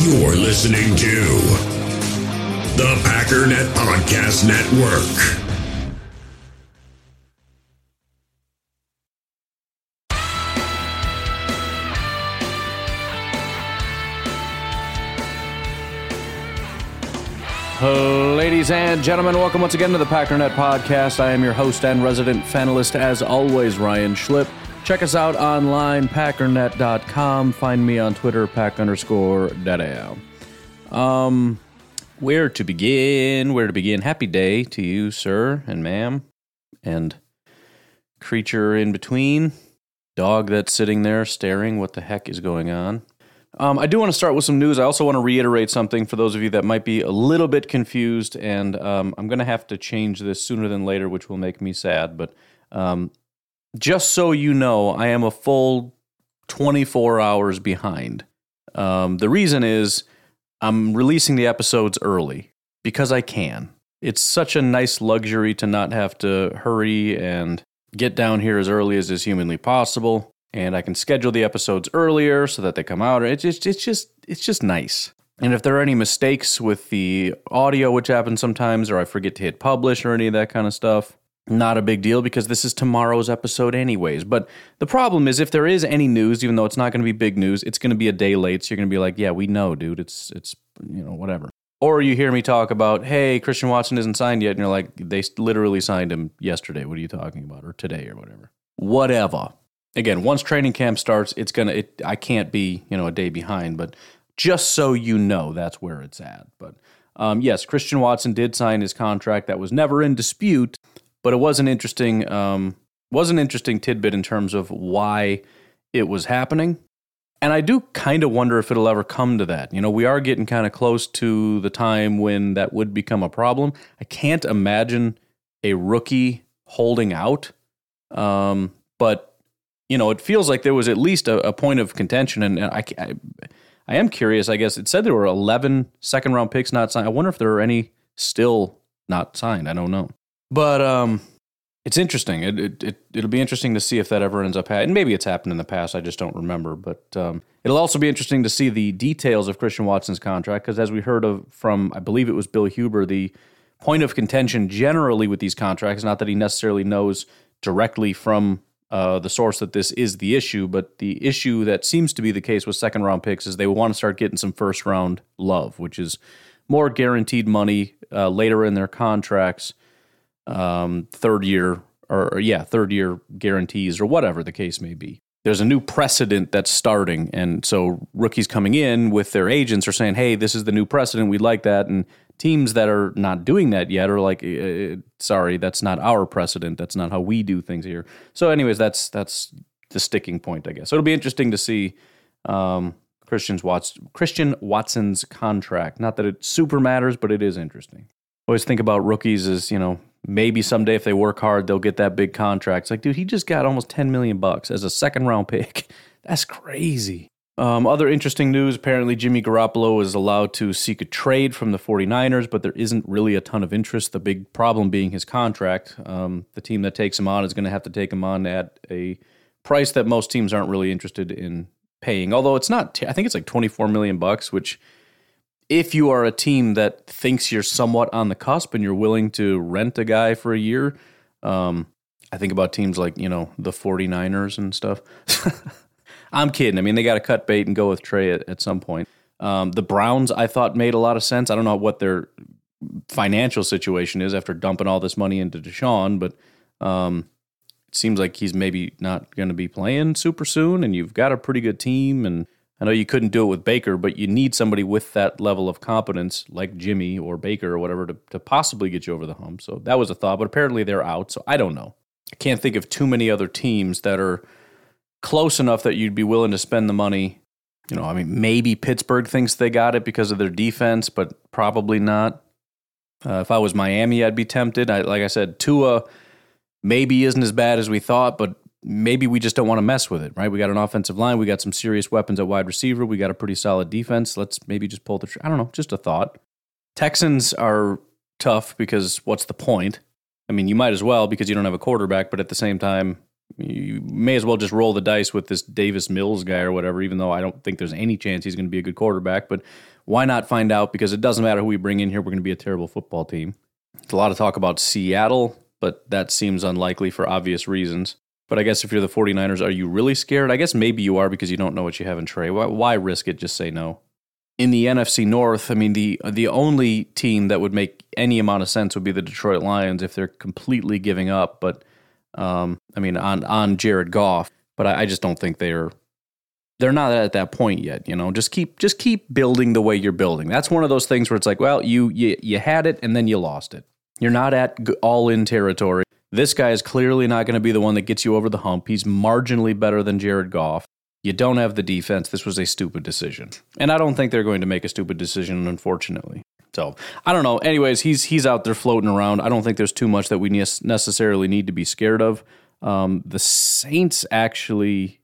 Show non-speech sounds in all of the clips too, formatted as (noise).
You're listening to the Packernet Podcast Network. Ladies and gentlemen, welcome once again to the Packernet Podcast. I am your host and resident fanalist, as always, Ryan Schlip. Check us out online, packernet.com. Find me on Twitter, pack underscore dadao. Um, where to begin? Where to begin? Happy day to you, sir and ma'am, and creature in between. Dog that's sitting there staring. What the heck is going on? Um, I do want to start with some news. I also want to reiterate something for those of you that might be a little bit confused, and um, I'm going to have to change this sooner than later, which will make me sad. But um, just so you know, I am a full 24 hours behind. Um, the reason is I'm releasing the episodes early because I can. It's such a nice luxury to not have to hurry and get down here as early as is humanly possible and I can schedule the episodes earlier so that they come out. It's just, it's just, it's just nice. And if there are any mistakes with the audio, which happens sometimes, or I forget to hit publish or any of that kind of stuff, not a big deal because this is tomorrow's episode anyways. But the problem is if there is any news, even though it's not going to be big news, it's going to be a day late. So you're going to be like, yeah, we know, dude. It's, it's, you know, whatever. Or you hear me talk about, hey, Christian Watson isn't signed yet. And you're like, they literally signed him yesterday. What are you talking about? Or today or whatever. Whatever again, once training camp starts, it's gonna. It, I can't be you know a day behind, but just so you know, that's where it's at. But um, yes, Christian Watson did sign his contract. That was never in dispute, but it was an interesting um, was an interesting tidbit in terms of why it was happening. And I do kind of wonder if it'll ever come to that. You know, we are getting kind of close to the time when that would become a problem. I can't imagine a rookie holding out. Um, but you know, it feels like there was at least a, a point of contention. And, I, I, I, am curious, I guess it said there were 11 second round picks not signed. I wonder if there are any still not signed. I don't know. But um, it's interesting. It, it, it, it'll be interesting to see if that ever ends up happening. Maybe it's happened in the past. I just don't remember. But um, it'll also be interesting to see the details of Christian Watson's contract because, as we heard of from, I believe it was Bill Huber, the point of contention generally with these contracts, not that he necessarily knows directly from uh, the source that this is the issue, but the issue that seems to be the case with second round picks is they want to start getting some first round love, which is more guaranteed money uh, later in their contracts, um, third year or, or yeah, third year guarantees or whatever the case may be. There's a new precedent that's starting, and so rookies coming in with their agents are saying, "Hey, this is the new precedent. We like that," and teams that are not doing that yet are like, uh, sorry, that's not our precedent. That's not how we do things here. So, anyways, that's that's the sticking point, I guess. So it'll be interesting to see um, Christian's Watts, Christian Watson's contract. Not that it super matters, but it is interesting. Always think about rookies as you know maybe someday if they work hard they'll get that big contract. It's like, dude, he just got almost ten million bucks as a second round pick. (laughs) That's crazy. Um, other interesting news apparently, Jimmy Garoppolo is allowed to seek a trade from the 49ers, but there isn't really a ton of interest. The big problem being his contract. Um, the team that takes him on is going to have to take him on at a price that most teams aren't really interested in paying. Although it's not, t- I think it's like 24 million bucks, which if you are a team that thinks you're somewhat on the cusp and you're willing to rent a guy for a year, um, I think about teams like, you know, the 49ers and stuff. (laughs) I'm kidding. I mean, they got to cut bait and go with Trey at, at some point. Um, the Browns, I thought, made a lot of sense. I don't know what their financial situation is after dumping all this money into Deshaun, but um, it seems like he's maybe not going to be playing super soon. And you've got a pretty good team. And I know you couldn't do it with Baker, but you need somebody with that level of competence, like Jimmy or Baker or whatever, to, to possibly get you over the hump. So that was a thought, but apparently they're out. So I don't know. I can't think of too many other teams that are close enough that you'd be willing to spend the money. You know, I mean, maybe Pittsburgh thinks they got it because of their defense, but probably not. Uh, if I was Miami, I'd be tempted. I, like I said, Tua maybe isn't as bad as we thought, but maybe we just don't want to mess with it, right? We got an offensive line, we got some serious weapons at wide receiver, we got a pretty solid defense. Let's maybe just pull the. Tr- I don't know, just a thought. Texans are tough because what's the point? I mean, you might as well because you don't have a quarterback, but at the same time, you may as well just roll the dice with this Davis Mills guy or whatever, even though I don't think there's any chance he's going to be a good quarterback. But why not find out? Because it doesn't matter who we bring in here, we're going to be a terrible football team. There's a lot of talk about Seattle, but that seems unlikely for obvious reasons. But I guess if you're the 49ers, are you really scared? I guess maybe you are because you don't know what you have in Trey. Why, why risk it? Just say no. In the NFC North, I mean the the only team that would make any amount of sense would be the Detroit Lions if they're completely giving up. But um, I mean on on Jared Goff, but I, I just don't think they're they're not at that point yet. You know, just keep just keep building the way you're building. That's one of those things where it's like, well, you you you had it and then you lost it. You're not at all in territory. This guy is clearly not going to be the one that gets you over the hump. He's marginally better than Jared Goff. You don't have the defense. This was a stupid decision. And I don't think they're going to make a stupid decision, unfortunately. So I don't know. Anyways, he's he's out there floating around. I don't think there's too much that we necessarily need to be scared of. Um, the Saints actually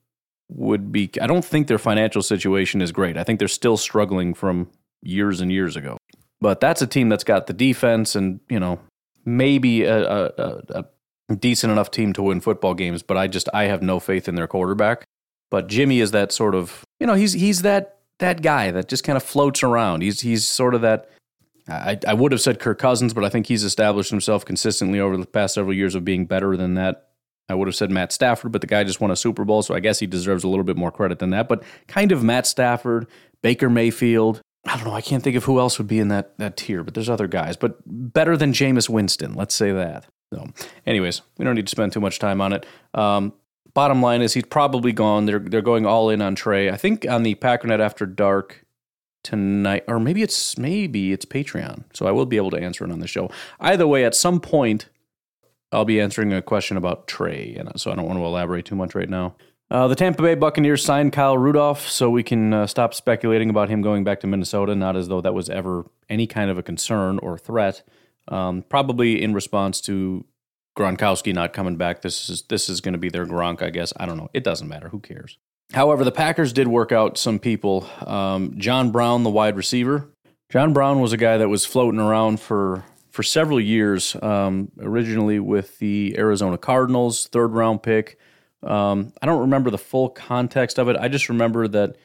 would be. I don't think their financial situation is great. I think they're still struggling from years and years ago. But that's a team that's got the defense and you know maybe a, a, a decent enough team to win football games, but I just I have no faith in their quarterback. But Jimmy is that sort of you know he's he's that that guy that just kind of floats around. He's he's sort of that. I, I would have said Kirk Cousins, but I think he's established himself consistently over the past several years of being better than that. I would have said Matt Stafford, but the guy just won a Super Bowl, so I guess he deserves a little bit more credit than that. But kind of Matt Stafford, Baker Mayfield. I don't know. I can't think of who else would be in that that tier, but there's other guys. But better than Jameis Winston, let's say that. So, anyways, we don't need to spend too much time on it. Um, bottom line is he's probably gone. They're they're going all in on Trey. I think on the Packernet After Dark tonight, or maybe it's maybe it's Patreon. So I will be able to answer it on the show. Either way, at some point, I'll be answering a question about Trey, and so I don't want to elaborate too much right now. Uh, the Tampa Bay Buccaneers signed Kyle Rudolph, so we can uh, stop speculating about him going back to Minnesota. Not as though that was ever any kind of a concern or threat. Um, probably in response to Gronkowski not coming back. This is this is going to be their Gronk, I guess. I don't know. It doesn't matter. Who cares? However, the Packers did work out some people. Um, John Brown, the wide receiver. John Brown was a guy that was floating around for for several years. Um, originally with the Arizona Cardinals, third round pick. Um, I don't remember the full context of it. I just remember that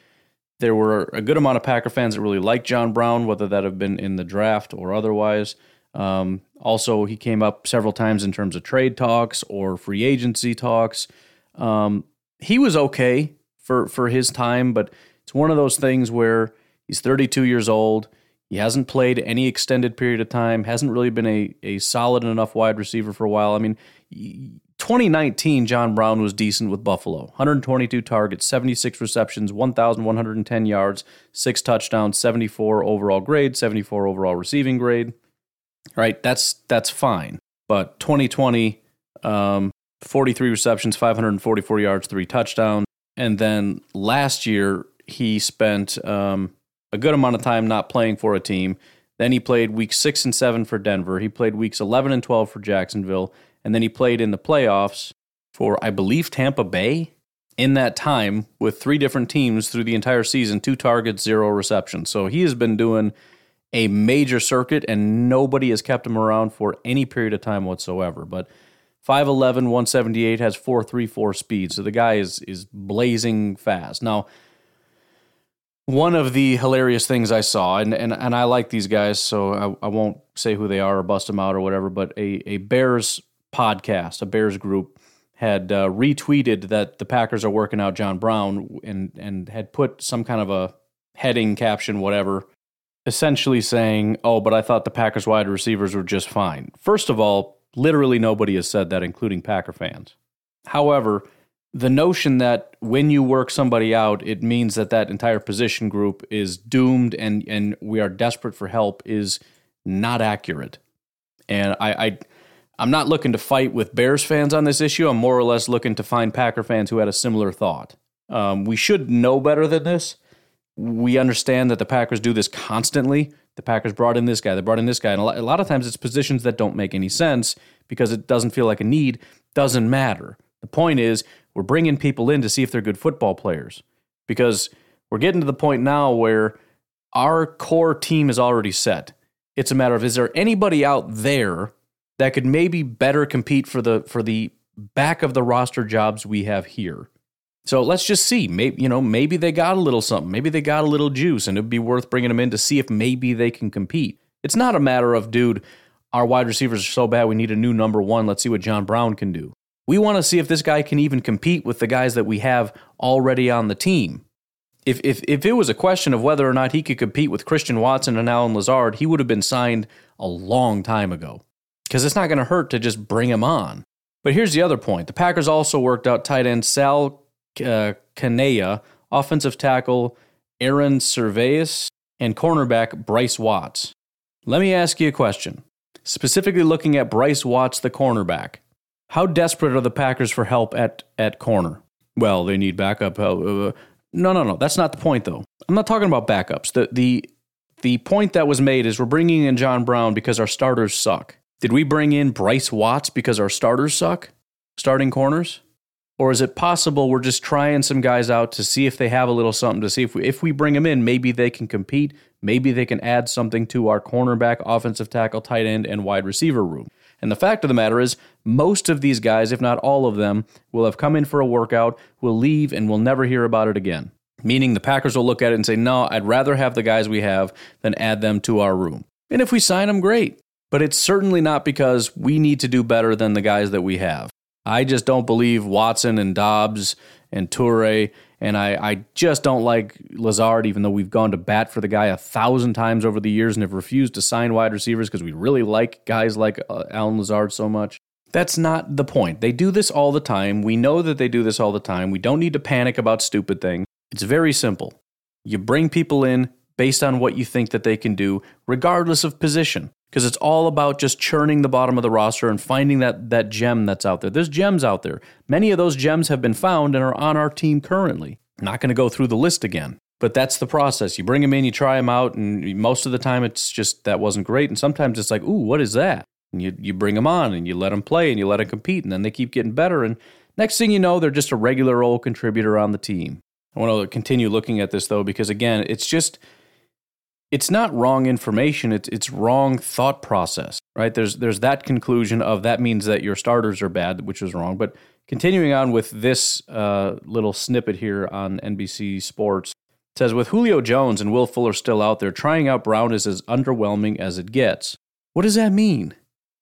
there were a good amount of Packer fans that really liked John Brown, whether that have been in the draft or otherwise. Um, also, he came up several times in terms of trade talks or free agency talks. Um, he was okay for for his time, but it's one of those things where he's 32 years old. He hasn't played any extended period of time. Hasn't really been a a solid enough wide receiver for a while. I mean, 2019, John Brown was decent with Buffalo. 122 targets, 76 receptions, 1,110 yards, six touchdowns, 74 overall grade, 74 overall receiving grade right? That's that's fine. But 2020, um, 43 receptions, 544 yards, three touchdowns, and then last year he spent um, a good amount of time not playing for a team. Then he played weeks six and seven for Denver. He played weeks 11 and 12 for Jacksonville, and then he played in the playoffs for I believe Tampa Bay. In that time, with three different teams through the entire season, two targets, zero receptions. So he has been doing a major circuit, and nobody has kept him around for any period of time whatsoever. But 5'11, 178 has 434 speed, so the guy is is blazing fast. Now, one of the hilarious things I saw, and, and, and I like these guys, so I, I won't say who they are or bust them out or whatever, but a, a Bears podcast, a Bears group, had uh, retweeted that the Packers are working out John Brown and, and had put some kind of a heading caption, whatever, essentially saying, oh, but I thought the Packers wide receivers were just fine. First of all, literally nobody has said that, including Packer fans. However, the notion that when you work somebody out, it means that that entire position group is doomed and, and we are desperate for help is not accurate. And I, I I'm not looking to fight with Bears fans on this issue. I'm more or less looking to find Packer fans who had a similar thought. Um, we should know better than this we understand that the Packers do this constantly. The Packers brought in this guy, they brought in this guy. And a lot, a lot of times it's positions that don't make any sense because it doesn't feel like a need. Doesn't matter. The point is, we're bringing people in to see if they're good football players because we're getting to the point now where our core team is already set. It's a matter of is there anybody out there that could maybe better compete for the for the back of the roster jobs we have here. So let's just see. Maybe you know, maybe they got a little something. Maybe they got a little juice, and it'd be worth bringing them in to see if maybe they can compete. It's not a matter of, dude, our wide receivers are so bad, we need a new number one. Let's see what John Brown can do. We want to see if this guy can even compete with the guys that we have already on the team. If, if, if it was a question of whether or not he could compete with Christian Watson and Allen Lazard, he would have been signed a long time ago. Because it's not going to hurt to just bring him on. But here's the other point the Packers also worked out tight end Sal uh, offensive tackle Aaron Serveus, and cornerback Bryce Watts. Let me ask you a question. Specifically looking at Bryce Watts, the cornerback. How desperate are the Packers for help at, at corner? Well, they need backup help. Uh, no, no, no. That's not the point, though. I'm not talking about backups. The, the, the point that was made is we're bringing in John Brown because our starters suck. Did we bring in Bryce Watts because our starters suck? Starting corners? Or is it possible we're just trying some guys out to see if they have a little something to see if we, if we bring them in, maybe they can compete, maybe they can add something to our cornerback, offensive tackle, tight end, and wide receiver room. And the fact of the matter is, most of these guys, if not all of them, will have come in for a workout, will leave, and will never hear about it again. Meaning the Packers will look at it and say, no, I'd rather have the guys we have than add them to our room. And if we sign them, great. But it's certainly not because we need to do better than the guys that we have. I just don't believe Watson and Doubs and Toure. And I, I just don't like Lazard, even though we've gone to bat for the guy a thousand times over the years and have refused to sign wide receivers because we really like guys like uh, Allen Lazard so much. That's not the point. They do this all the time. We know that they do this all the time. We don't need to panic about stupid things. It's very simple. You bring people in based on what you think that they can do, regardless of position because it's all about just churning the bottom of the roster and finding that that gem that's out there. There's gems out there. Many of those gems have been found and are on our team currently. Not going to go through the list again, but that's the process. You bring them in, you try them out, and most of the time it's just that wasn't great, and sometimes it's like, ooh, what is that? And you you bring them on and you let them play and you let them compete, and then they keep getting better, and next thing you know, they're just a regular old contributor on the team. I want to continue looking at this though because again, it's just it's not wrong information it's it's wrong thought process right? There's there's that conclusion of that means that your starters are bad which is wrong. But continuing on with this uh, little snippet here on NBC Sports says with Julio Jones and Will Fuller still out there trying out Brown is as underwhelming as it gets. What does that mean?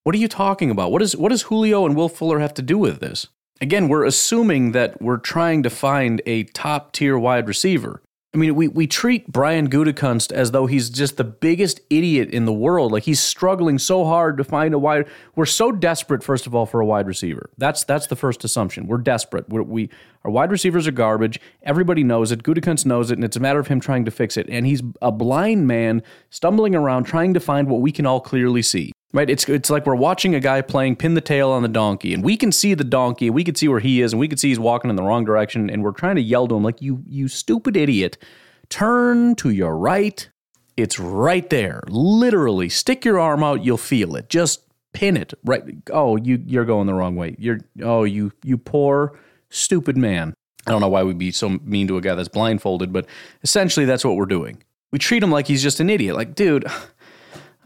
What are you talking about? What is what does Julio and Will Fuller have to do with this? Again we're assuming that we're trying to find a top tier wide receiver I mean, we, we treat Brian Gutekunst as though he's just the biggest idiot in the world. Like he's struggling so hard to find a wide. We're so desperate, first of all, for a wide receiver. That's that's the first assumption. We're desperate. We're, we our wide receivers are garbage. Everybody knows it. Gutekunst knows it, and it's a matter of him trying to fix it. And he's a blind man stumbling around trying to find what we can all clearly see. Right? It's it's like we're watching a guy playing pin the tail on the donkey, and we can see the donkey, we can see where he is, and we can see he's walking in the wrong direction, and we're trying to yell to him like, "You you stupid idiot! Turn to your right. It's right there. Literally, stick your arm out, you'll feel it. Just pin it right. Oh, you you're going the wrong way. You're oh you you poor stupid man. I don't know why we'd be so mean to a guy that's blindfolded, but essentially that's what we're doing. We treat him like he's just an idiot. Like, dude,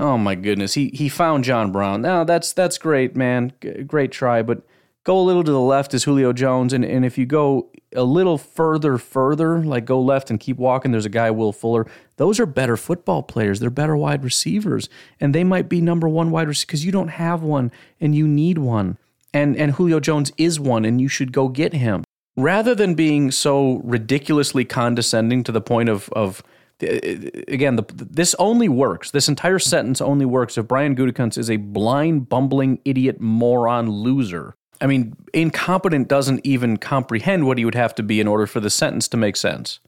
Oh my goodness, he he found John Brown. Now that's that's great, man. G- great try, but go a little to the left is Julio Jones, and and if you go a little further, further, like go left and keep walking, there's a guy Will Fuller. Those are better football players. They're better wide receivers, and they might be number one wide receiver because you don't have one and you need one. And and Julio Jones is one, and you should go get him rather than being so ridiculously condescending to the point of of Uh, again, the, this only works. This entire sentence only works if Brian Gutekunst is a blind, bumbling, idiot, moron, loser. I mean, incompetent doesn't even comprehend what he would have to be in order for the sentence to make sense.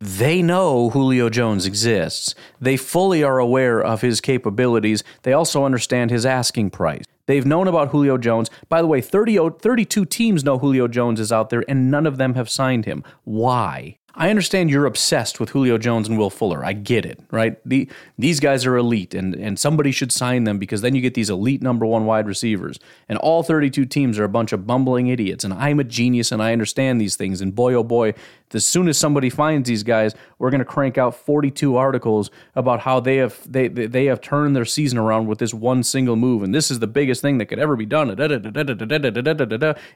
They know Julio Jones exists. They fully are aware of his capabilities. They also understand his asking price. They've known about Julio Jones. By the way, 30, 32 teams know Julio Jones is out there, and none of them have signed him. Why? I understand you're obsessed with Julio Jones and Will Fuller. I get it, right? The, these guys are elite, and, and somebody should sign them because then you get these elite number one wide receivers. And all 32 teams are a bunch of bumbling idiots. And I'm a genius and I understand these things. And boy, oh boy, as soon as somebody finds these guys, we're going to crank out 42 articles about how they have they, they have turned their season around with this one single move. And this is the biggest thing that could ever be done.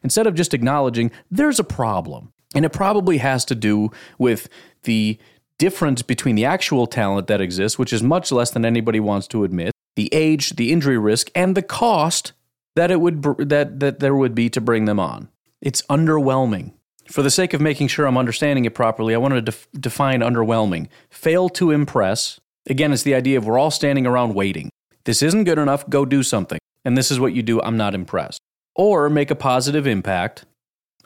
Instead of just acknowledging there's a problem. And it probably has to do with the difference between the actual talent that exists, which is much less than anybody wants to admit, the age, the injury risk, and the cost that it would that that there would be to bring them on. It's underwhelming. For the sake of making sure I'm understanding it properly, I want to def- define underwhelming. Fail to impress. Again, it's the idea of we're all standing around waiting. This isn't good enough, go do something. And this is what you do, I'm not impressed. Or make a positive impact,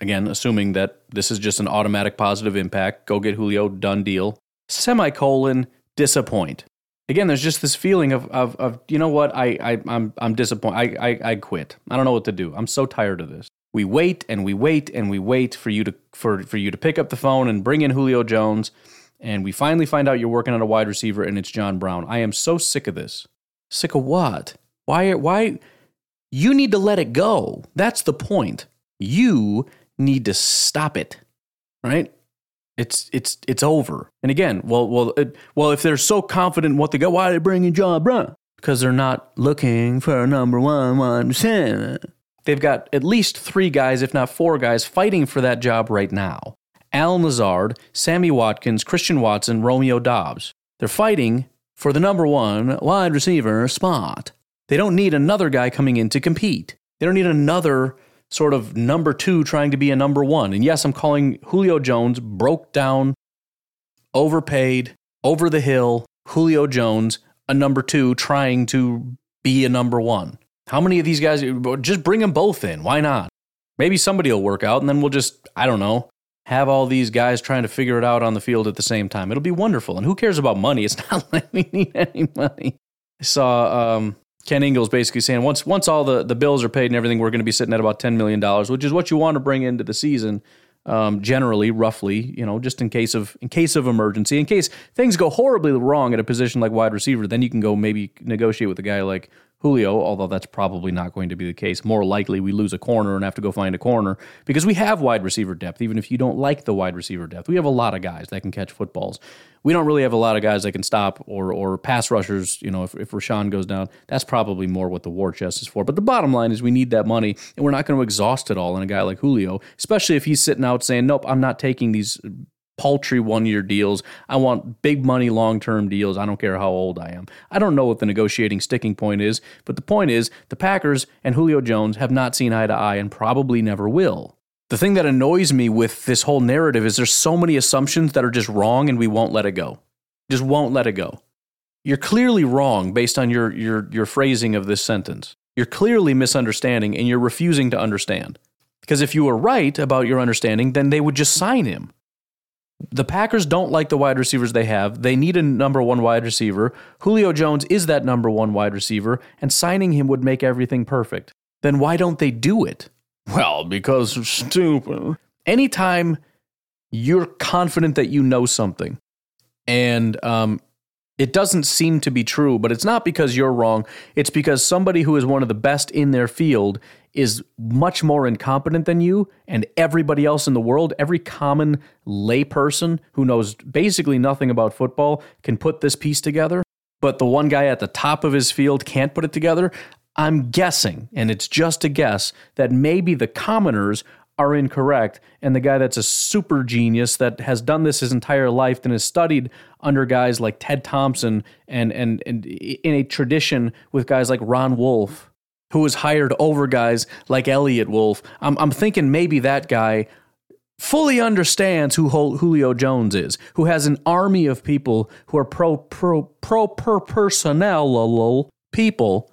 Again, assuming that this is just an automatic positive impact, go get Julio, done deal. Semicolon, disappoint. Again, there's just this feeling of, of, of you know what, I, I, I'm, I'm disappointed. I, I, I quit. I don't know what to do. I'm so tired of this. We wait and we wait and we wait for you to for, for you to pick up the phone and bring in Julio Jones, and we finally find out you're working on a wide receiver and it's John Brown. I am so sick of this. Sick of what? Why? Why? You need to let it go. That's the point. You need to stop it, right? It's it's it's over. And again, well, well, it, well, if they're so confident in what they got, why are they bringing John Brown? Because they're not looking for a number one one percent. They've got at least three guys, if not four guys, fighting for that job right now. Al Lazard, Sammy Watkins, Christian Watson, Romeo Doubs. They're fighting for the number one wide receiver spot. They don't need another guy coming in to compete. They don't need another sort of number two trying to be a number one. And yes, I'm calling Julio Jones broke down, overpaid, over the hill, Julio Jones, a number two trying to be a number one. How many of these guys, just bring them both in? Why not? Maybe somebody will work out and then we'll just, I don't know, have all these guys trying to figure it out on the field at the same time. It'll be wonderful. And who cares about money? It's not (laughs) like we need any money. I saw um, Ken Ingalls basically saying once once all the, the bills are paid and everything, we're going to be sitting at about ten million dollars, which is what you want to bring into the season. Um, generally, roughly, you know, just in case of in case of emergency, in case things go horribly wrong at a position like wide receiver, then you can go maybe negotiate with a guy like Julio, although that's probably not going to be the case. More likely, we lose a corner and have to go find a corner because we have wide receiver depth, even if you don't like the wide receiver depth. We have a lot of guys that can catch footballs. We don't really have a lot of guys that can stop or or pass rushers. You know, if, if Rashan goes down, that's probably more what the war chest is for. But the bottom line is we need that money, and we're not going to exhaust it all in a guy like Julio, especially if he's sitting out saying, "Nope, I'm not taking these paltry one year deals. I want big money long term deals. I don't care how old I am. I don't know what the negotiating sticking point is, but the point is the Packers and Julio Jones have not seen eye to eye and probably never will. The thing that annoys me with this whole narrative is there's so many assumptions that are just wrong and we won't let it go. Just won't let it go. You're clearly wrong based on your your your phrasing of this sentence. You're clearly misunderstanding and you're refusing to understand. Because if you were right about your understanding, then they would just sign him. The Packers don't like the wide receivers they have. They need a number one wide receiver. Julio Jones is that number one wide receiver, and signing him would make everything perfect. Then why don't they do it? Well, because stupid. Anytime you're confident that you know something, and um, it doesn't seem to be true, but it's not because you're wrong. It's because somebody who is one of the best in their field is much more incompetent than you and everybody else in the world. Every common layperson who knows basically nothing about football can put this piece together, but the one guy at the top of his field can't put it together. I'm guessing, and it's just a guess, that maybe the commoners are incorrect. And the guy that's a super genius that has done this his entire life and has studied under guys like Ted Thompson and, and, and in a tradition with guys like Ron Wolf, who was hired over guys like Eliot Wolf. I'm, I'm thinking maybe that guy fully understands who Julio Jones is, who has an army of people who are pro pro pro per personnel people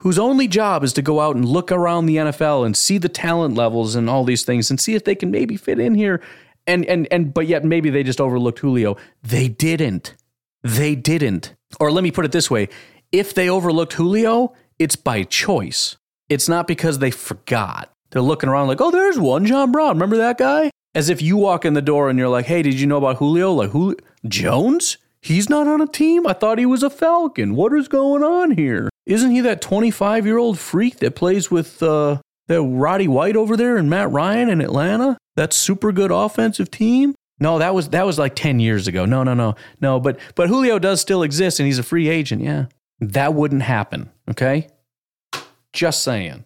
whose only job is to go out and look around the NFL and see the talent levels and all these things and see if they can maybe fit in here. And and and but yet maybe they just overlooked Julio. They didn't. They didn't. Or let me put it this way, if they overlooked Julio, it's by choice. It's not because they forgot. They're looking around like, "Oh, there's one John Brown. Remember that guy?" As if you walk in the door and you're like, hey, did you know about Julio? Like, Julio Jones? He's not on a team? I thought he was a Falcon. What is going on here? Isn't he that 25 year old freak that plays with uh, that Roddy White over there and Matt Ryan in Atlanta? That super good offensive team? No, that was that was like 10 years ago. No, no, no. No, but but Julio does still exist and he's a free agent. Yeah. That wouldn't happen, okay? Just saying.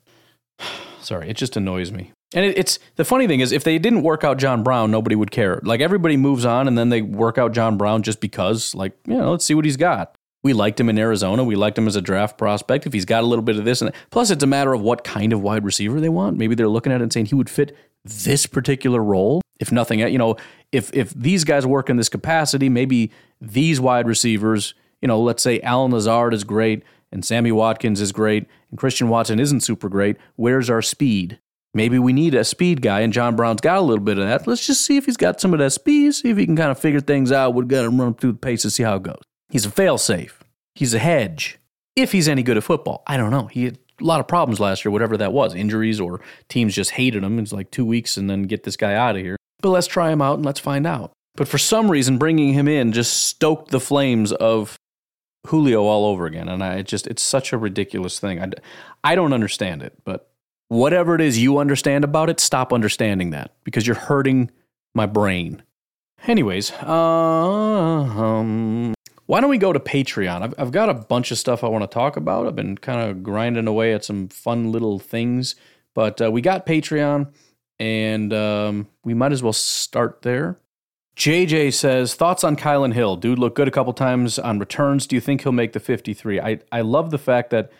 (sighs) Sorry, it just annoys me. And it, it's the funny thing is, if they didn't work out John Brown, nobody would care. Like everybody moves on, and then they work out John Brown just because, like, you know, let's see what he's got. We liked him in Arizona. We liked him as a draft prospect. If he's got a little bit of this, and that. plus, it's a matter of what kind of wide receiver they want. Maybe they're looking at it and saying he would fit this particular role. If nothing, you know, if if these guys work in this capacity, maybe these wide receivers, you know, let's say Allen Lazard is great and Sammy Watkins is great and Christian Watson isn't super great. Where's our speed? Maybe we need a speed guy, and John Brown's got a little bit of that. Let's just see if he's got some of that speed, see if he can kind of figure things out. We're going to run through the paces, see how it goes. He's a failsafe. He's a hedge. If he's any good at football, I don't know. He had a lot of problems last year, whatever that was injuries or teams just hated him. It's like two weeks and then get this guy out of here. But let's try him out and let's find out. But for some reason, bringing him in just stoked the flames of Julio all over again. And I just, it's such a ridiculous thing. I, I don't understand it, but whatever it is you understand about it, stop understanding that because you're hurting my brain. Anyways, uh, um, why don't we go to Patreon? I've, I've got a bunch of stuff I want to talk about. I've been kind of grinding away at some fun little things, but uh, we got Patreon and um, we might as well start there. JJ says thoughts on Kylin Hill. Dude looked good a couple times on returns. Do you think he'll make the 53? I I love the fact that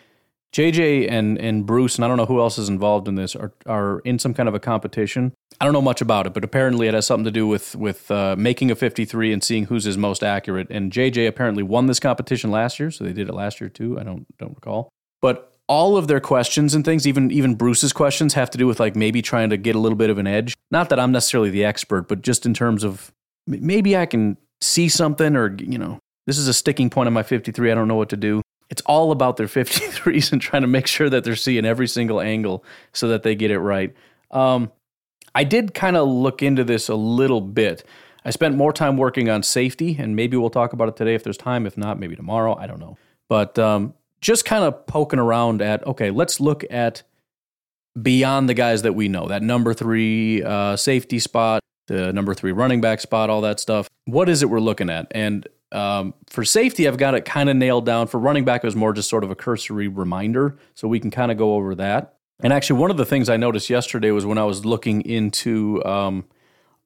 JJ and and Bruce and I don't know who else is involved in this are are in some kind of a competition. I don't know much about it, but apparently it has something to do with with uh, making a 53 and seeing who's his most accurate. And JJ apparently won this competition last year, so they did it last year too. I don't don't recall, but all of their questions and things, even even Bruce's questions, have to do with like maybe trying to get a little bit of an edge. Not that I'm necessarily the expert, but just in terms of maybe I can see something, or you know, this is a sticking point on my 53. I don't know what to do. It's all about their (laughs) 53s and trying to make sure that they're seeing every single angle so that they get it right. Um, I did kind of look into this a little bit. I spent more time working on safety, and maybe we'll talk about it today if there's time. If not, maybe tomorrow. I don't know. But um, just kind of poking around at okay, let's look at beyond the guys that we know that number three uh, safety spot, the number three running back spot, all that stuff. What is it we're looking at? And um, for safety, I've got it kind of nailed down. For running back, it was more just sort of a cursory reminder, so we can kind of go over that. And actually, one of the things I noticed yesterday was when I was looking into um,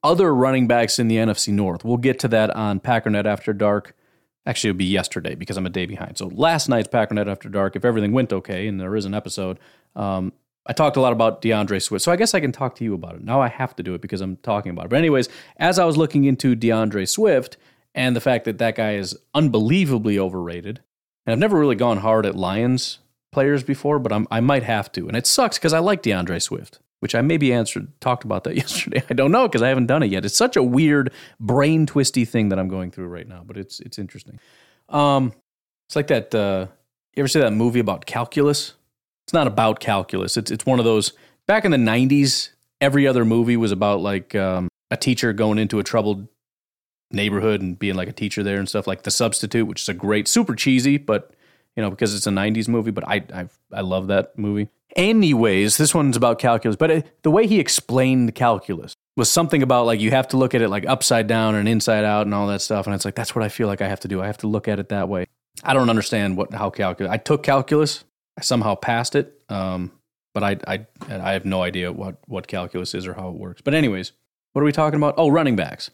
other running backs in the NFC North. We'll get to that on Packernet After Dark Actually, it'll be yesterday because I'm a day behind. So last night's Packernet After Dark, if everything went okay and there is an episode, um, I talked a lot about D'Andre Swift. So I guess I can talk to you about it. Now I have to do it because I'm talking about it. But anyways, as I was looking into D'Andre Swift and the fact that that guy is unbelievably overrated, and I've never really gone hard at Lions players before, but I'm, I might have to. And it sucks because I like D'Andre Swift which I maybe answered, talked about that (laughs) yesterday. I don't know because I haven't done it yet. It's such a weird, brain twisty thing that I'm going through right now, but it's it's interesting. Um, it's like that. Uh, you ever see that movie about calculus? It's not about calculus. It's it's one of those. Back in the '90s, every other movie was about like um, a teacher going into a troubled neighborhood and being like a teacher there and stuff. Like The Substitute, which is a great, super cheesy, but you know because it's a '90s movie. But I I I love that movie. Anyways, this one's about calculus, but it, the way he explained calculus was something about like you have to look at it like upside down and inside out and all that stuff. And it's like that's what I feel like I have to do. I have to look at it that way. I don't understand what how calculus. I took calculus. I somehow passed it, um, but I I I have no idea what what calculus is or how it works. But anyways, what are we talking about? Oh, running backs.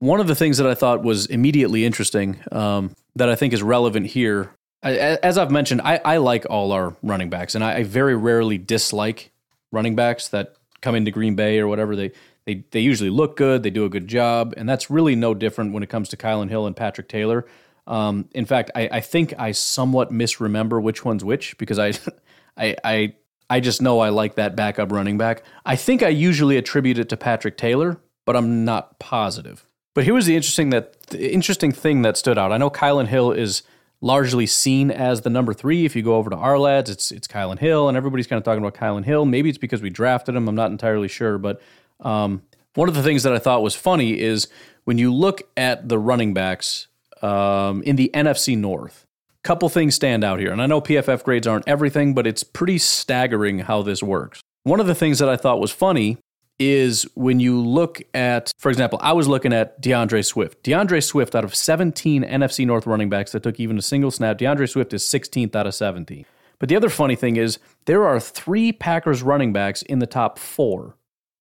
One of the things that I thought was immediately interesting um, that I think is relevant here as I've mentioned, I, I like all our running backs, and I, I, very rarely dislike running backs that come into Green Bay or whatever. They, they they usually look good, they do a good job, and that's really no different when it comes to Kylin Hill and Patrick Taylor. Um, in fact, I, I think I somewhat misremember which one's which because I, (laughs) I, I, I just know I like that backup running back. I think I usually attribute it to Patrick Taylor, but I'm not positive. But here was the interesting that the interesting thing that stood out. I know Kylin Hill is largely seen as the number three. If you go over to Ourlads, it's it's Kylin Hill, and everybody's kind of talking about Kylin Hill. Maybe it's because we drafted him. I'm not entirely sure, but um, One of the things that I thought was funny is when you look at the running backs um, in the NFC North, couple things stand out here. And I know PFF grades aren't everything, but it's pretty staggering how this works. One of the things that I thought was funny is when you look at, for example, I was looking at D'Andre Swift. D'Andre Swift, out of 17 NFC North running backs that took even a single snap, D'Andre Swift is 16th out of 17. But the other funny thing is, there are three Packers running backs in the top four,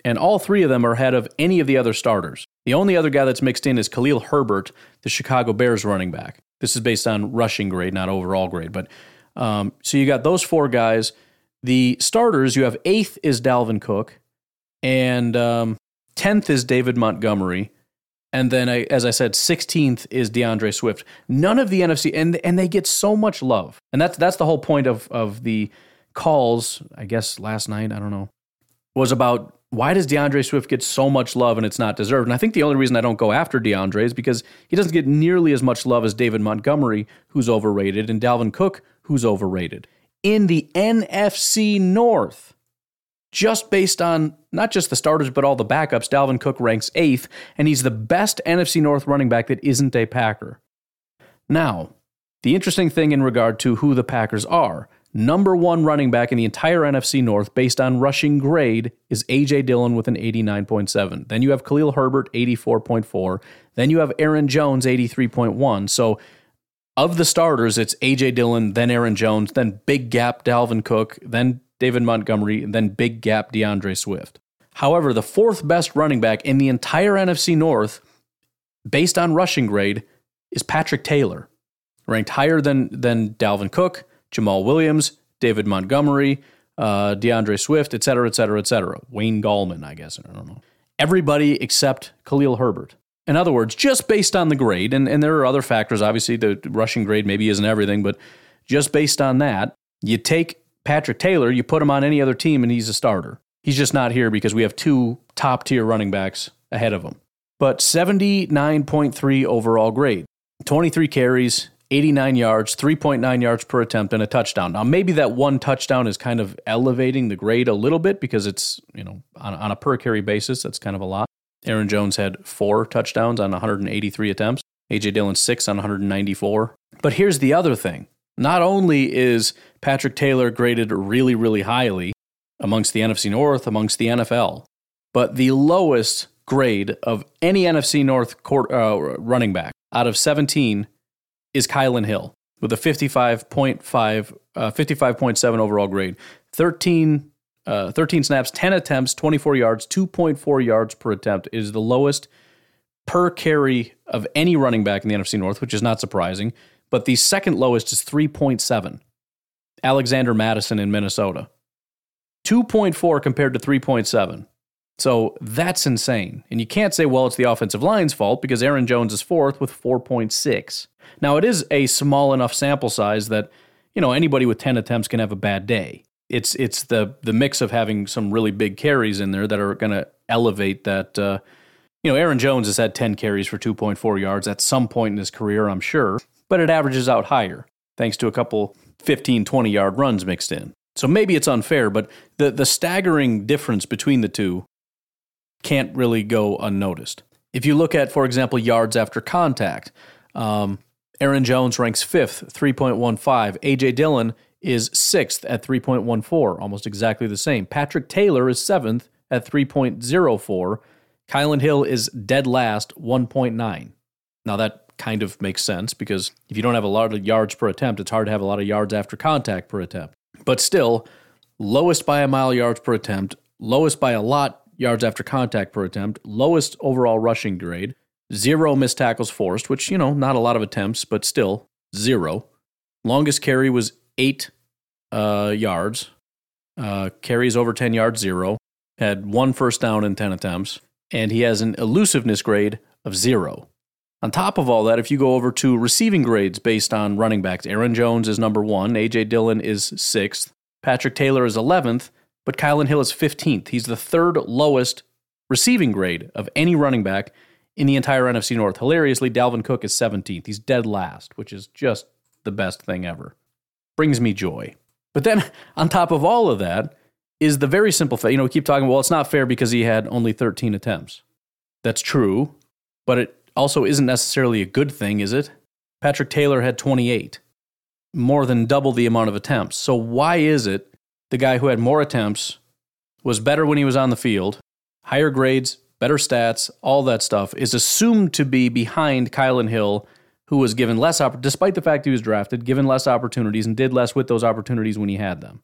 and all three of them are ahead of any of the other starters. The only other guy that's mixed in is Khalil Herbert, the Chicago Bears running back. This is based on rushing grade, not overall grade. But um, so you got those four guys. The starters, you have eighth is Dalvin Cook, and um, 10th is David Montgomery. And then, as I said, 16th is D'Andre Swift. None of the NFC, and and they get so much love, and that's that's the whole point of of the calls. I guess last night, I don't know, was about why does D'Andre Swift get so much love and it's not deserved? And I think the only reason I don't go after D'Andre is because he doesn't get nearly as much love as David Montgomery, who's overrated, and Dalvin Cook, who's overrated. In the NFC North, just based on not just the starters, but all the backups, Dalvin Cook ranks eighth, and he's the best NFC North running back that isn't a Packer. Now, the interesting thing in regard to who the Packers are number one running back in the entire NFC North based on rushing grade is A.J. Dillon with an 89.7. Then you have Khalil Herbert, 84.4. Then you have Aaron Jones, 83.1. So, of the starters, it's A.J. Dillon, then Aaron Jones, then big gap Dalvin Cook, then David Montgomery, then big gap D'Andre Swift. However, the fourth best running back in the entire NFC North, based on rushing grade, is Patrick Taylor, ranked higher than, than Dalvin Cook, Jamaal Williams, David Montgomery, uh, D'Andre Swift, et cetera, et cetera, et cetera. Wayne Gallman, I guess. I don't know. Everybody except Khalil Herbert. In other words, just based on the grade, and, and there are other factors, obviously, the rushing grade maybe isn't everything, but just based on that, you take Patrick Taylor, you put him on any other team and he's a starter. He's just not here because we have two top tier running backs ahead of him. But 79.3 overall grade, 23 carries, 89 yards, 3.9 yards per attempt, and a touchdown. Now, maybe that one touchdown is kind of elevating the grade a little bit because it's, you know, on, on a per carry basis, that's kind of a lot. Aaron Jones had four touchdowns on 183 attempts, AJ Dillon six on 194. But here's the other thing not only is Patrick Taylor graded really, really highly amongst the NFC North, amongst the NFL, but the lowest grade of any NFC North court, uh, running back out of 17 is Kylin Hill with a 55.5, uh, 55.7 overall grade. 13, uh, 13 snaps, 10 attempts, 24 yards, 2.4 yards per attempt is the lowest per carry of any running back in the NFC North, which is not surprising but the second lowest is 3.7. Alexander Mattison in Minnesota. 2.4 compared to 3.7. So that's insane. And you can't say, well, it's the offensive line's fault because Aaron Jones is fourth with 4.6. Now, it is a small enough sample size that, you know, anybody with 10 attempts can have a bad day. It's it's the the mix of having some really big carries in there that are going to elevate that. Uh, you know, Aaron Jones has had 10 carries for 2.4 yards at some point in his career, I'm sure but it averages out higher thanks to a couple 15, 20 yard runs mixed in. So maybe it's unfair, but the, the staggering difference between the two can't really go unnoticed. If you look at, for example, yards after contact, um, Aaron Jones ranks fifth, 3.15. A.J. Dillon is sixth at 3.14, almost exactly the same. Patrick Taylor is seventh at 3.04. Kylin Hill is dead last, 1.9. Now, that kind of makes sense because if you don't have a lot of yards per attempt, it's hard to have a lot of yards after contact per attempt. But still, lowest by a mile yards per attempt, lowest by a lot yards after contact per attempt, lowest overall rushing grade, zero missed tackles forced, which, you know, not a lot of attempts, but still zero. Longest carry was eight uh, yards. Uh, carries over 10 yards, zero. Had one first down in 10 attempts. And he has an elusiveness grade of zero. On top of all that, if you go over to receiving grades based on running backs, Aaron Jones is number one, A.J. Dillon is sixth, Patrick Taylor is 11th, but Kylin Hill is 15th. He's the third lowest receiving grade of any running back in the entire NFC North. Hilariously, Dalvin Cook is 17th. He's dead last, which is just the best thing ever. Brings me joy. But then, (laughs) on top of all of that, is the very simple fact. You know, we keep talking, well, it's not fair because he had only 13 attempts. That's true, but it also isn't necessarily a good thing, is it? Patrick Taylor had 28, more than double the amount of attempts. So why is it the guy who had more attempts was better when he was on the field, higher grades, better stats, all that stuff, is assumed to be behind Kylin Hill, who was given less, opp- despite the fact he was drafted, given less opportunities and did less with those opportunities when he had them.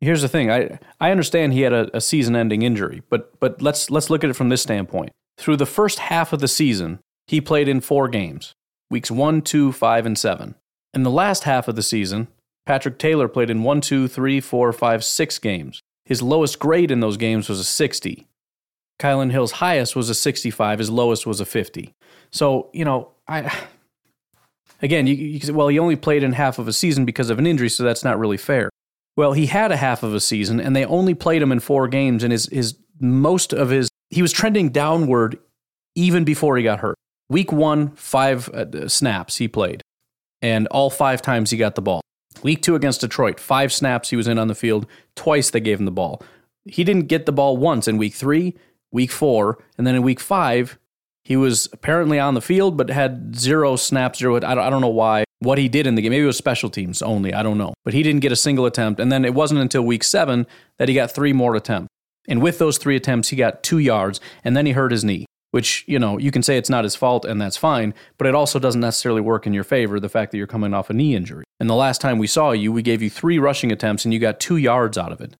Here's the thing: I I understand he had a, a season-ending injury, but but let's let's look at it from this standpoint. Through the first half of the season, he played in four games: weeks one, two, five, and seven. In the last half of the season, Patrick Taylor played in one, two, three, four, five, six games. His lowest grade in those games was a 60. Kylin Hill's highest was a 65. His lowest was a 50. So, you know, I. Again, you, you say, well, he only played in half of a season because of an injury, so that's not really fair. Well, he had a half of a season, and they only played him in four games, and his, his most of his he was trending downward even before he got hurt. Week one, five uh, snaps he played, and all five times he got the ball. Week two against Detroit, five snaps he was in on the field. Twice they gave him the ball. He didn't get the ball once in week three, week four, and then in week five, he was apparently on the field, but had zero snaps, zero. I don't, I don't know why, what he did in the game. Maybe it was special teams only. I don't know. But he didn't get a single attempt. And then it wasn't until week seven that he got three more attempts. And with those three attempts, he got two yards, and then he hurt his knee which, you know, you can say it's not his fault and that's fine, but it also doesn't necessarily work in your favor, the fact that you're coming off a knee injury. And the last time we saw you, we gave you three rushing attempts and you got two yards out of it.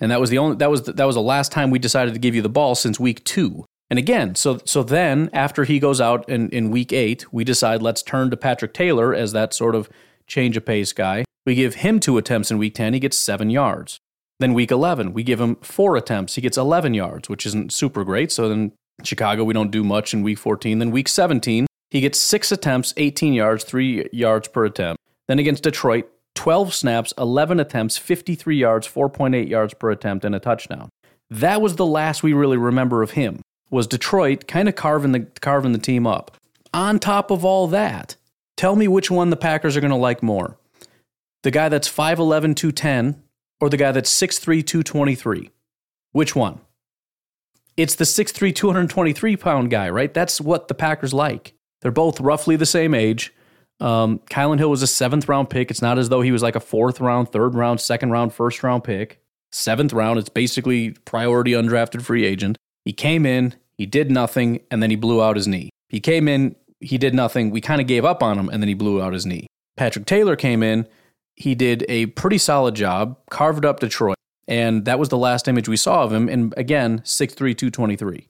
And that was the only that was the, that was the last time we decided to give you the ball since week two. And again, so so then after he goes out in, in week eight, we decide let's turn to Patrick Taylor as that sort of change of pace guy. We give him two attempts in week 10, he gets seven yards. Then week 11, we give him four attempts, he gets 11 yards, which isn't super great. So then Chicago, we don't do much in week 14. Then week 17, he gets six attempts, 18 yards, three yards per attempt. Then against Detroit, 12 snaps, 11 attempts, 53 yards, 4.8 yards per attempt, and a touchdown. That was the last we really remember of him. Was Detroit kind of carving the carving the team up? On top of all that, tell me which one the Packers are going to like more. The guy that's 5'11, 210 or the guy that's 6'3, 223? Which one? It's the 6'3, 223 pound guy, right? That's what the Packers like. They're both roughly the same age. Um, Kylin Hill was a seventh round pick. It's not as though he was like a fourth round, third round, second round, first round pick. Seventh round, it's basically priority undrafted free agent. He came in, he did nothing, and then he blew out his knee. He came in, he did nothing. We kind of gave up on him, and then he blew out his knee. Patrick Taylor came in, he did a pretty solid job, carved up Detroit. And that was the last image we saw of him. And again, 63223.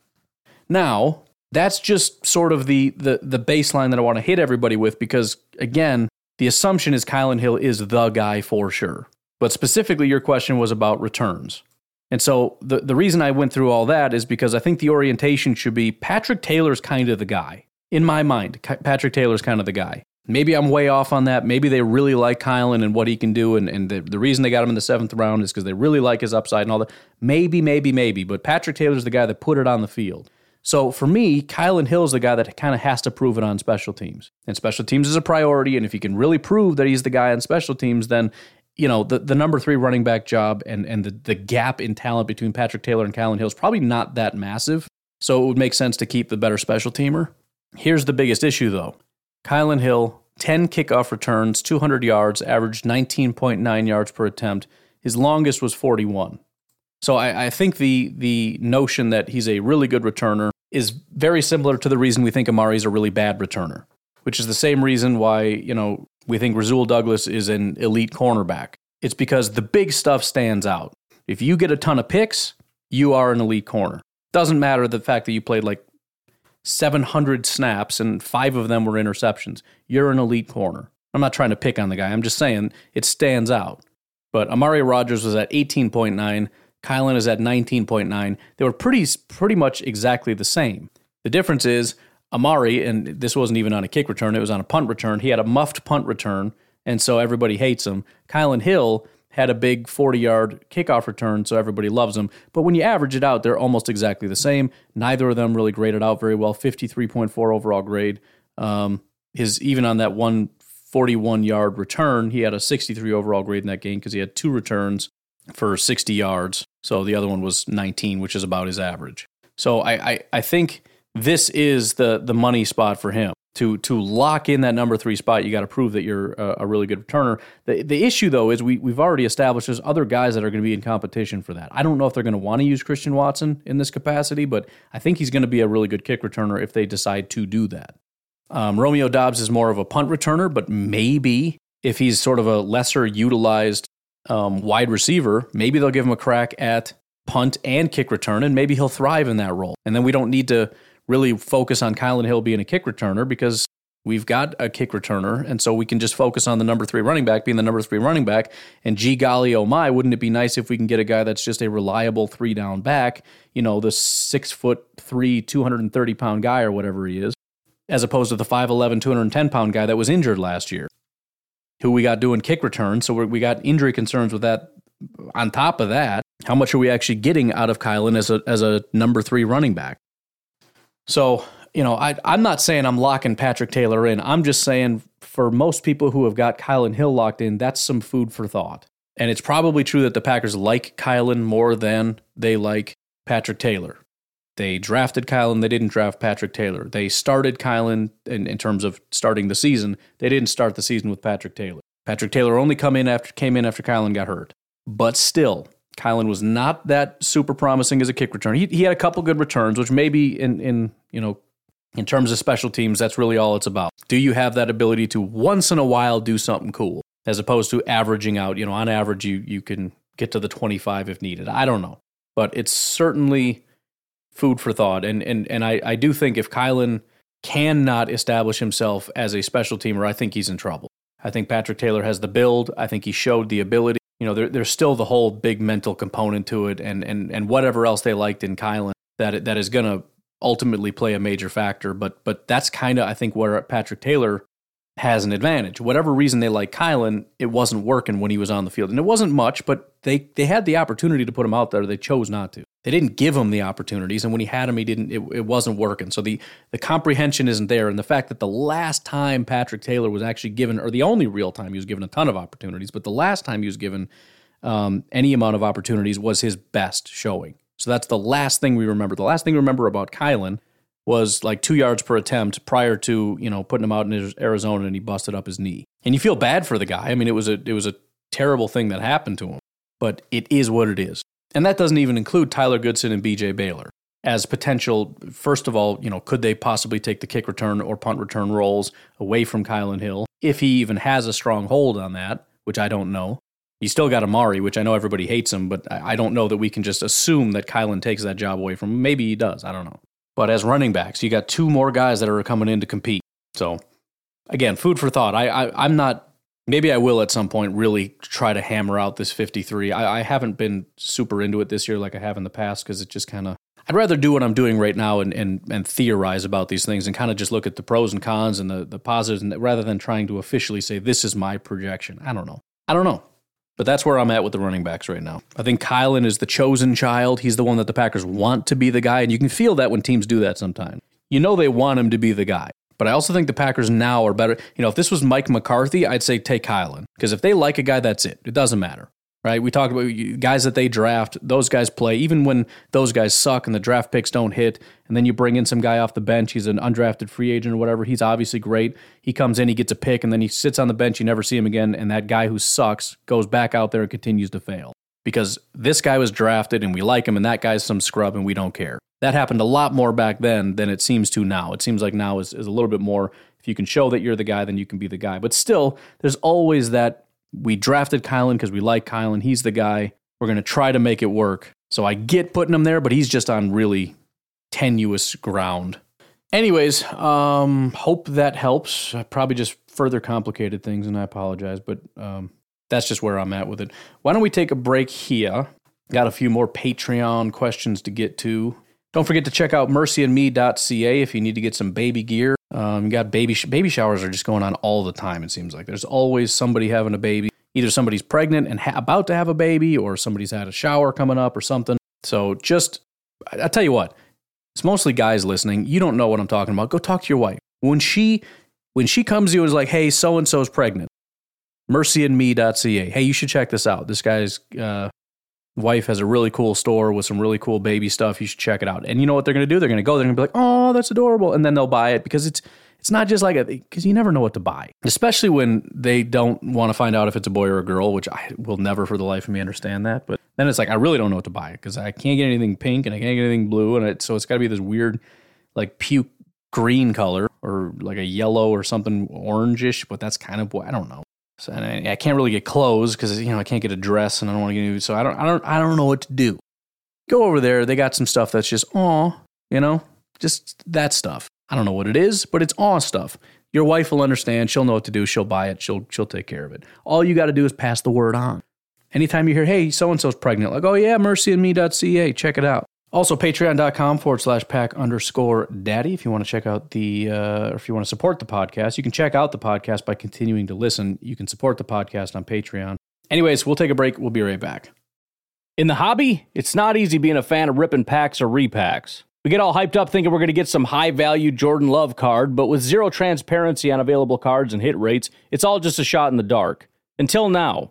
Now, that's just sort of the, the, the baseline that I want to hit everybody with because, again, the assumption is Kylin Hill is the guy for sure. But specifically, your question was about returns. And so the, the reason I went through all that is because I think the orientation should be Patrick Taylor's kind of the guy. In my mind, Patrick Taylor's kind of the guy. Maybe I'm way off on that. Maybe they really like Kylin and what he can do. And, and the, the reason they got him in the seventh round is because they really like his upside and all that. Maybe, maybe, maybe. But Patrick Taylor's the guy that put it on the field. So for me, Kylin Hill's is the guy that kind of has to prove it on special teams. And special teams is a priority. And if he can really prove that he's the guy on special teams, then you know, the, the number three running back job and, and the, the gap in talent between Patrick Taylor and Kylin Hill is probably not that massive. So it would make sense to keep the better special teamer. Here's the biggest issue, though Kylin Hill, 10 kickoff returns, 200 yards, averaged 19.9 yards per attempt. His longest was 41. So I, I, think the the notion that he's a really good returner is very similar to the reason we think Amari's a really bad returner, which is the same reason why you know we think Rasul Douglas is an elite cornerback. It's because the big stuff stands out. If you get a ton of picks, you are an elite corner. Doesn't matter the fact that you played like 700 snaps and five of them were interceptions. You're an elite corner. I'm not trying to pick on the guy. I'm just saying it stands out. But Amari Rodgers was at 18.9. Kylin is at 19.9. They were pretty pretty much exactly the same. The difference is Amari, and this wasn't even on a kick return, it was on a punt return. He had a muffed punt return, and so everybody hates him. Kylin Hill had a big 40 yard kickoff return, so everybody loves them. But when you average it out, they're almost exactly the same. Neither of them really graded out very well 53.4 overall grade. Um, his even on that one 41 yard return, he had a 63 overall grade in that game because he had two returns for 60 yards. So the other one was 19, which is about his average. So I, I, I think this is the the money spot for him. To to lock in that number three spot, you got to prove that you're a, a, really good returner. The the issue though is we we've already established there's other guys that are going to be in competition for that. I don't know if they're going to want to use Christian Watson in this capacity, but I think he's going to be a really good kick returner if they decide to do that. Um, Romeo Doubs is more of a punt returner, but maybe if he's sort of a lesser utilized um, wide receiver, maybe they'll give him a crack at punt and kick return, and maybe he'll thrive in that role. And then we don't need to really focus on Kylin Hill being a kick returner because we've got a kick returner, and so we can just focus on the number three running back being the number three running back. And gee golly, oh my, wouldn't it be nice if we can get a guy that's just a reliable three down back? You know, the six foot three, 230 pound guy or whatever he is, as opposed to the 5'11, 210 pound guy that was injured last year, who we got doing kick returns. So we got injury concerns with that. On top of that, how much are we actually getting out of Kylin as a as a number three running back? So, you know, I, I'm not saying I'm locking Patrick Taylor in. I'm just saying for most people who have got Kylin Hill locked in, that's some food for thought. And it's probably true that the Packers like Kylin more than they like Patrick Taylor. They drafted Kylin, they didn't draft Patrick Taylor. They started Kylin in, in terms of starting the season. They didn't start the season with Patrick Taylor. Patrick Taylor only come in after came in after Kylin got hurt. But still, Kylin was not that super promising as a kick return. He, he had a couple good returns, which maybe in in you know in terms of special teams, that's really all it's about. Do you have that ability to once in a while do something cool, as opposed to averaging out? You know, on average, you you can get to the 25 if needed. I don't know, but it's certainly food for thought. And and and I I do think if Kylin cannot establish himself as a special teamer, I think he's in trouble. I think Patrick Taylor has the build. I think he showed the ability you know, there, there's still the whole big mental component to it, and and and whatever else they liked in Kylin that that is going to ultimately play a major factor. But but that's kind of I think where Patrick Taylor has an advantage. Whatever reason they like Kylin, it wasn't working when he was on the field, and it wasn't much, but they they had the opportunity to put him out there. They chose not to. They didn't give him the opportunities, and when he had him, he didn't. It, it wasn't working. So the the comprehension isn't there, and the fact that the last time Patrick Taylor was actually given, or the only real time he was given a ton of opportunities, but the last time he was given um, any amount of opportunities was his best showing. So that's the last thing we remember. The last thing we remember about Kylin was like two yards per attempt prior to you know putting him out in Arizona and he busted up his knee. And you feel bad for the guy. I mean, it was a it was a terrible thing that happened to him, but it is what it is. And that doesn't even include Tyler Goodson and B.J. Baylor as potential. First of all, you know, could they possibly take the kick return or punt return roles away from Kylin Hill if he even has a strong hold on that, which I don't know. You still got Amari, which I know everybody hates him, but I don't know that we can just assume that Kylin takes that job away from him. Maybe he does. I don't know. But as running backs, you got two more guys that are coming in to compete. So again, food for thought. I, I am not. Maybe I will at some point really try to hammer out this 53. I, I haven't been super into it this year like I have in the past because it just kind of. I'd rather do what I'm doing right now and, and, and theorize about these things and kind of just look at the pros and cons and the, the positives and rather than trying to officially say this is my projection. I don't know. I don't know. But that's where I'm at with the running backs right now. I think Kylin is the chosen child. He's the one that the Packers want to be the guy. And you can feel that when teams do that sometimes. You know they want him to be the guy. But I also think the Packers now are better. You know, if this was Mike McCarthy, I'd say take Kylin. Because if they like a guy, that's it. It doesn't matter right? We talk about guys that they draft, those guys play, even when those guys suck and the draft picks don't hit. And then you bring in some guy off the bench, he's an undrafted free agent or whatever. He's obviously great. He comes in, he gets a pick, and then he sits on the bench. You never see him again. And that guy who sucks goes back out there and continues to fail because this guy was drafted and we like him, and that guy's some scrub and we don't care. That happened a lot more back then than it seems to now. It seems like now is, is a little bit more. If you can show that you're the guy, then you can be the guy. But still, there's always that we drafted Kylin because we like Kylin. He's the guy. We're going to try to make it work. So I get putting him there, but he's just on really tenuous ground. Anyways, um, hope that helps. Probably just further complicated things, and I apologize, but um, that's just where I'm at with it. Why don't we take a break here? Got a few more Patreon questions to get to. Don't forget to check out mercyandme.ca if you need to get some baby gear. Um, got baby sh- baby showers are just going on all the time. It seems like there's always somebody having a baby. Either somebody's pregnant and ha- about to have a baby, or somebody's had a shower coming up or something. So just, I, I tell you what, it's mostly guys listening. You don't know what I'm talking about. Go talk to your wife when she when she comes to you and is like, "Hey, so and so's pregnant." Mercyandme.ca. Hey, you should check this out. This guy's uh, wife has a really cool store with some really cool baby stuff. You should check it out. And you know what they're going to do? They're going to go. They're going to be like, "Oh, that's adorable," and then they'll buy it because it's it's not just like a because you never know what to buy, especially when they don't want to find out if it's a boy or a girl, which I will never for the life of me understand that. But then it's like I really don't know what to buy because I can't get anything pink and I can't get anything blue, and it, so it's got to be this weird like puke green color or like a yellow or something orangish. But that's kind of what I don't know. So I, I can't really get clothes because you know I can't get a dress and I don't want to get new. So I don't I don't I don't know what to do. Go over there. They got some stuff that's just oh you know just that stuff. I don't know what it is, but it's awe stuff. Your wife will understand. She'll know what to do. She'll buy it. She'll she'll take care of it. All you got to do is pass the word on. Anytime you hear, hey, so and so's pregnant, like, oh yeah, mercyandme.ca, check it out. Also, patreon.com forward slash pack underscore daddy. If you want to check out the, uh, or if you want to support the podcast, you can check out the podcast by continuing to listen. You can support the podcast on Patreon. Anyways, we'll take a break. We'll be right back. In the hobby, it's not easy being a fan of ripping packs or repacks. We get all hyped up thinking we're going to get some high value Jordan Love card, but with zero transparency on available cards and hit rates, it's all just a shot in the dark. Until now.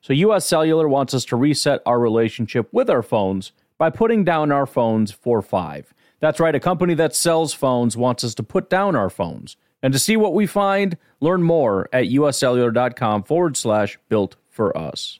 So, US Cellular wants us to reset our relationship with our phones by putting down our phones for five. That's right, a company that sells phones wants us to put down our phones. And to see what we find, learn more at uscellular.com forward slash built for us.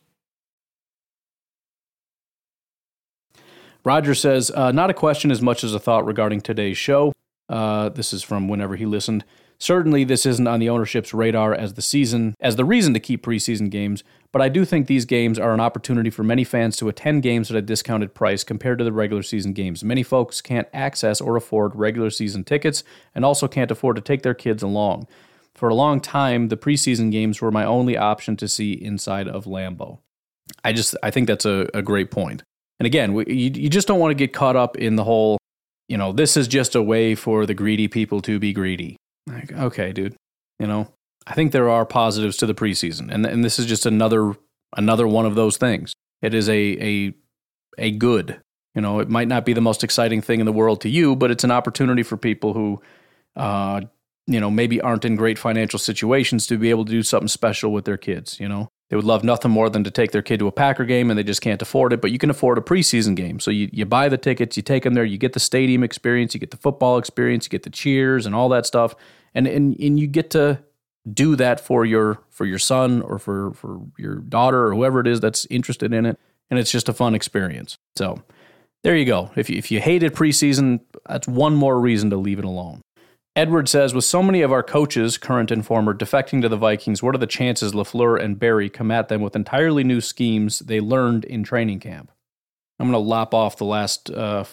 Roger says, uh, not a question as much as a thought regarding today's show. Uh, this is from whenever he listened. Certainly, this isn't on the ownership's radar as the season, as the reason to keep preseason games, but I do think these games are an opportunity for many fans to attend games at a discounted price compared to the regular season games. Many folks can't access or afford regular season tickets and also can't afford to take their kids along. For a long time, the preseason games were my only option to see inside of Lambeau. I just I think that's a, a great point. And again, we, you, you just don't want to get caught up in the whole, you know, this is just a way for the greedy people to be greedy. Like, okay, dude, you know, I think there are positives to the preseason, and and this is just another another one of those things. It is a a a good. You know, it might not be the most exciting thing in the world to you, but it's an opportunity for people who, uh, you know, maybe aren't in great financial situations to be able to do something special with their kids. You know, they would love nothing more than to take their kid to a Packer game and they just can't afford it, but you can afford a preseason game. So you, you buy the tickets, you take them there, you get the stadium experience, you get the football experience, you get the cheers and all that stuff. And, and, and you get to do that for your for your son or for for your daughter or whoever it is that's interested in it. And it's just a fun experience. So there you go. If you, if you hated preseason that's one more reason to leave it alone. Edward says with so many of our coaches current and former defecting to the vikings what are the chances lafleur and barry come at them with entirely new schemes they learned in training camp? I'm going to lop off the last uh,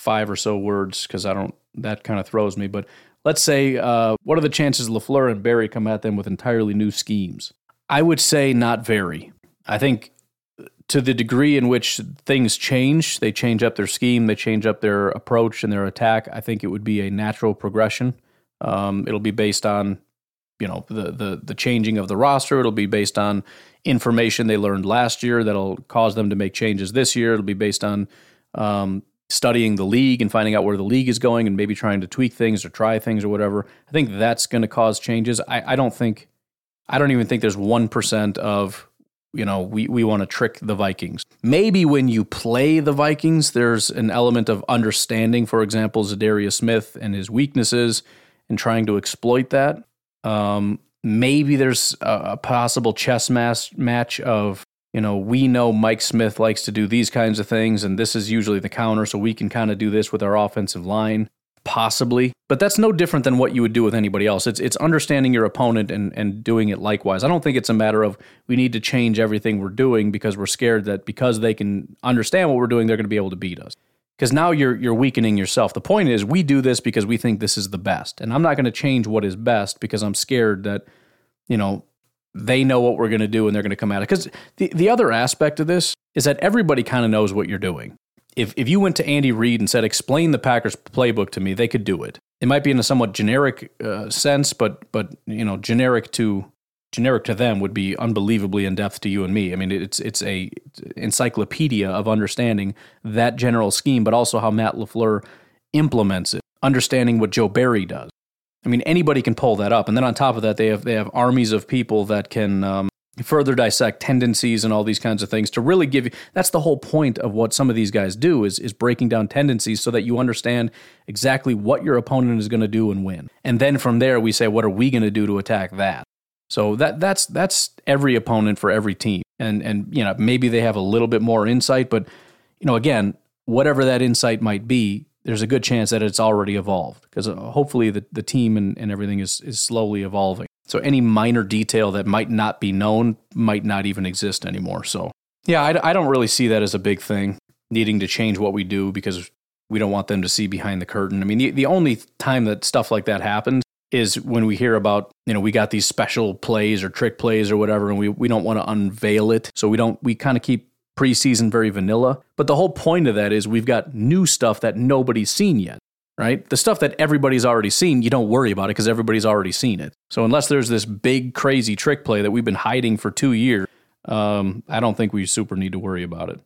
five or so words because i don't that kind of throws me but let's say, uh, what are the chances LaFleur and Barry come at them with entirely new schemes? I would say not very. I think to the degree in which things change, they change up their scheme, they change up their approach and their attack. I think it would be a natural progression. Um, it'll be based on, you know, the, the the changing of the roster. It'll be based on information they learned last year that'll cause them to make changes this year. It'll be based on um, studying the league and finding out where the league is going and maybe trying to tweak things or try things or whatever. I think that's going to cause changes. I, I don't think, I don't even think there's 1% of, you know, we, we want to trick the Vikings. Maybe when you play the Vikings, there's an element of understanding, for example, Za'Darius Smith and his weaknesses and trying to exploit that. Um, maybe there's a, a possible chess match match of you know, we know Mike Smith likes to do these kinds of things, and this is usually the counter, so we can kind of do this with our offensive line, possibly. But that's no different than what you would do with anybody else. It's it's understanding your opponent and, and doing it likewise. I don't think it's a matter of we need to change everything we're doing because we're scared that because they can understand what we're doing, they're going to be able to beat us. Because now you're you're weakening yourself. The point is we do this because we think this is the best. And I'm not going to change what is best because I'm scared that, you know, they know what we're going to do and they're going to come at it. Because the, the other aspect of this is that everybody kind of knows what you're doing. If, if you went to Andy Reid and said, explain the Packers playbook to me, they could do it. It might be in a somewhat generic uh, sense, but, but, you know, generic to, generic to them would be unbelievably in depth to you and me. I mean, it's, it's a encyclopedia of understanding that general scheme, but also how Matt LaFleur implements it, understanding what Joe Barry does. I mean, anybody can pull that up, and then on top of that, they have they have armies of people that can um, further dissect tendencies and all these kinds of things to really give you. That's the whole point of what some of these guys do is is breaking down tendencies so that you understand exactly what your opponent is going to do and win. And then from there, we say, what are we going to do to attack that? So that that's that's every opponent for every team, and and you know maybe they have a little bit more insight, but you know again, whatever that insight might be, there's a good chance that it's already evolved because uh, hopefully the, the team and, and everything is, is slowly evolving. So any minor detail that might not be known might not even exist anymore. So, yeah, I, I don't really see that as a big thing, needing to change what we do because we don't want them to see behind the curtain. I mean, the, the only time that stuff like that happens is when we hear about, you know, we got these special plays or trick plays or whatever, and we, we don't want to unveil it. So we don't, we kind of keep preseason very vanilla. But the whole point of that is we've got new stuff that nobody's seen yet, right? The stuff that everybody's already seen, you don't worry about it because everybody's already seen it. So unless there's this big, crazy trick play that we've been hiding for two years, um, I don't think we super need to worry about it.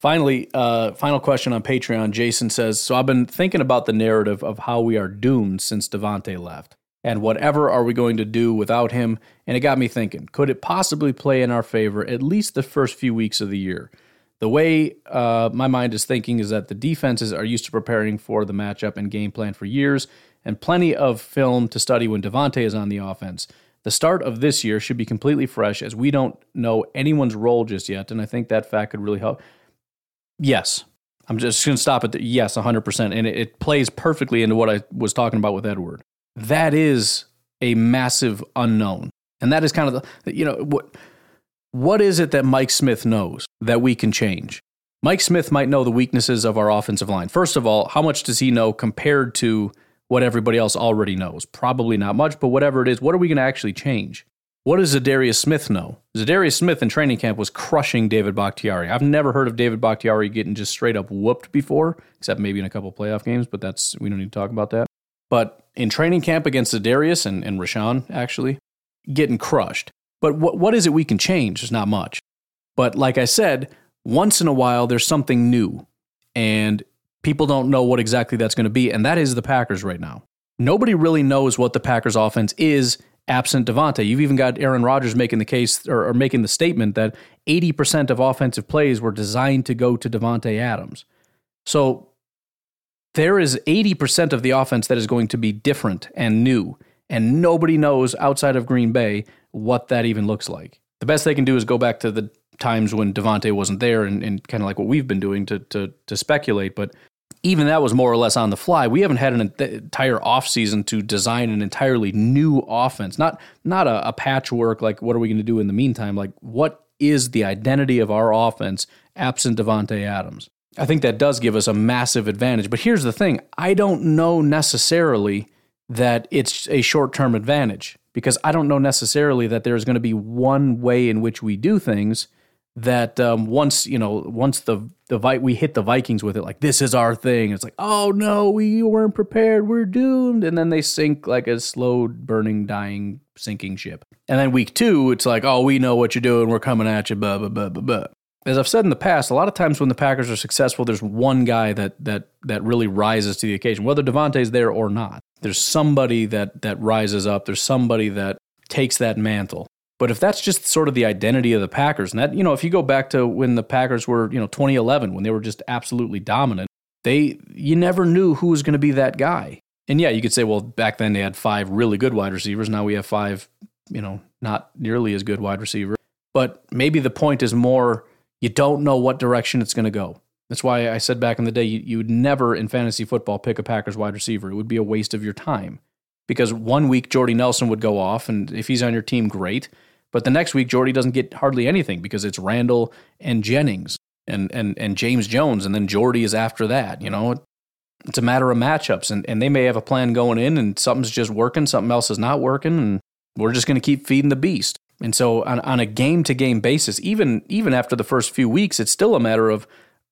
Finally, uh, final question on Patreon. Jason says, So I've been thinking about the narrative of how we are doomed since Davante left and whatever are we going to do without him? And it got me thinking could it possibly play in our favor at least the first few weeks of the year? The way uh, my mind is thinking is that the defenses are used to preparing for the matchup and game plan for years, and plenty of film to study when Davante is on the offense. The start of this year should be completely fresh as we don't know anyone's role just yet, and I think that fact could really help. Yes, I'm just going to stop at the yes, 100%. And it, it plays perfectly into what I was talking about with Edward that is a massive unknown. And that is kind of the, you know, what, what is it that Mike Smith knows that we can change? Mike Smith might know the weaknesses of our offensive line. First of all, how much does he know compared to what everybody else already knows? Probably not much, but whatever it is, what are we going to actually change? What does Za'Darius Smith know? Za'Darius Smith in training camp was crushing David Bakhtiari. I've never heard of David Bakhtiari getting just straight up whooped before, except maybe in a couple playoff games, but that's we don't need to talk about that. But in training camp against Za'Darius and, and Rashan, actually, getting crushed. But what, what is it we can change? There's not much. But like I said, once in a while, there's something new. And people don't know what exactly that's going to be. And that is the Packers right now. Nobody really knows what the Packers offense is absent Davante. You've even got Aaron Rodgers making the case or, or making the statement that 80% of offensive plays were designed to go to Davante Adams. So there is 80% of the offense that is going to be different and new. And nobody knows outside of Green Bay what that even looks like. The best they can do is go back to the times when Davante wasn't there and, and kind of like what we've been doing to, to, to speculate. But even that was more or less on the fly. We haven't had an entire offseason to design an entirely new offense, not, not a, a patchwork like what are we going to do in the meantime? Like, what is the identity of our offense absent Davante Adams? I think that does give us a massive advantage. But here's the thing. I don't know necessarily that it's a short term advantage because I don't know necessarily that there's going to be one way in which we do things that um, once you know once the the we hit the Vikings with it like this is our thing. It's like oh no we weren't prepared. We're doomed. And then they sink like a slow burning dying sinking ship. And then week two it's like oh we know what you're doing. We're coming at you. Blah blah blah blah blah as I've said in the past, a lot of times when the Packers are successful, there's one guy that that that really rises to the occasion, whether Davante's there or not. There's somebody that that rises up. There's somebody that takes that mantle. But if that's just sort of the identity of the Packers, and that you know, if you go back to when the Packers were, you know, 2011, when they were just absolutely dominant, they you never knew who was going to be that guy. And yeah, you could say, well, back then they had five really good wide receivers. Now we have five, you know, not nearly as good wide receivers. But maybe the point is more you don't know what direction it's going to go. That's why I said back in the day you, you would never in fantasy football pick a Packers wide receiver. It would be a waste of your time because one week Jordy Nelson would go off, and if he's on your team, great. But the next week Jordy doesn't get hardly anything because it's Randall and Jennings and and and James Jones, and then Jordy is after that. You know, it's a matter of matchups, and and they may have a plan going in, and something's just working, something else is not working, and we're just going to keep feeding the beast. And so on, on a game to game basis, even even after the first few weeks, it's still a matter of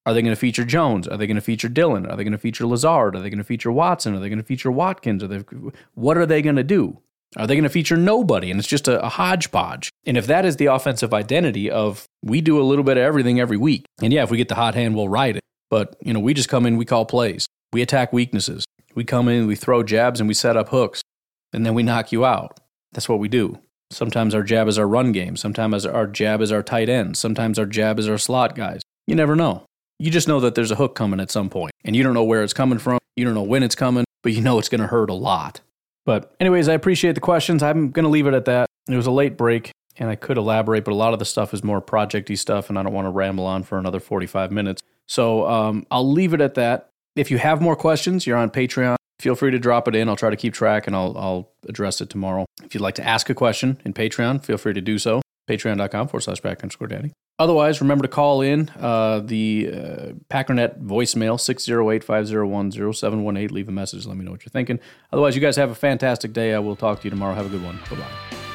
are they going to feature Jones? Are they going to feature Dillon? Are they going to feature Lazard? Are they going to feature Watson? Are they going to feature Watkins? Are they, what are they going to do? Are they going to feature nobody? And it's just a, a, hodgepodge. And if that is the offensive identity of we do a little bit of everything every week, and yeah, if we get the hot hand, we'll ride it. But you know, we just come in, we call plays, we attack weaknesses, we come in, we throw jabs, and we set up hooks, and then we knock you out. That's what we do. Sometimes our jab is our run game. Sometimes our jab is our tight end. Sometimes our jab is our slot guys. You never know. You just know that there's a hook coming at some point, and you don't know where it's coming from. You don't know when it's coming, but you know it's going to hurt a lot. But, anyways, I appreciate the questions. I'm going to leave it at that. It was a late break, and I could elaborate, but a lot of the stuff is more projecty stuff, and I don't want to ramble on for another 45 minutes. So um, I'll leave it at that. If you have more questions, you're on Patreon. Feel free to drop it in. I'll try to keep track, and I'll, I'll address it tomorrow. If you'd like to ask a question in Patreon, feel free to do so. Patreon.com forward slash back underscore daddy. Otherwise, remember to call in uh, the uh, Packernet voicemail, 608 501 0718. Leave a message. Let me know what you're thinking. Otherwise, you guys have a fantastic day. I will talk to you tomorrow. Have a good one. Bye bye.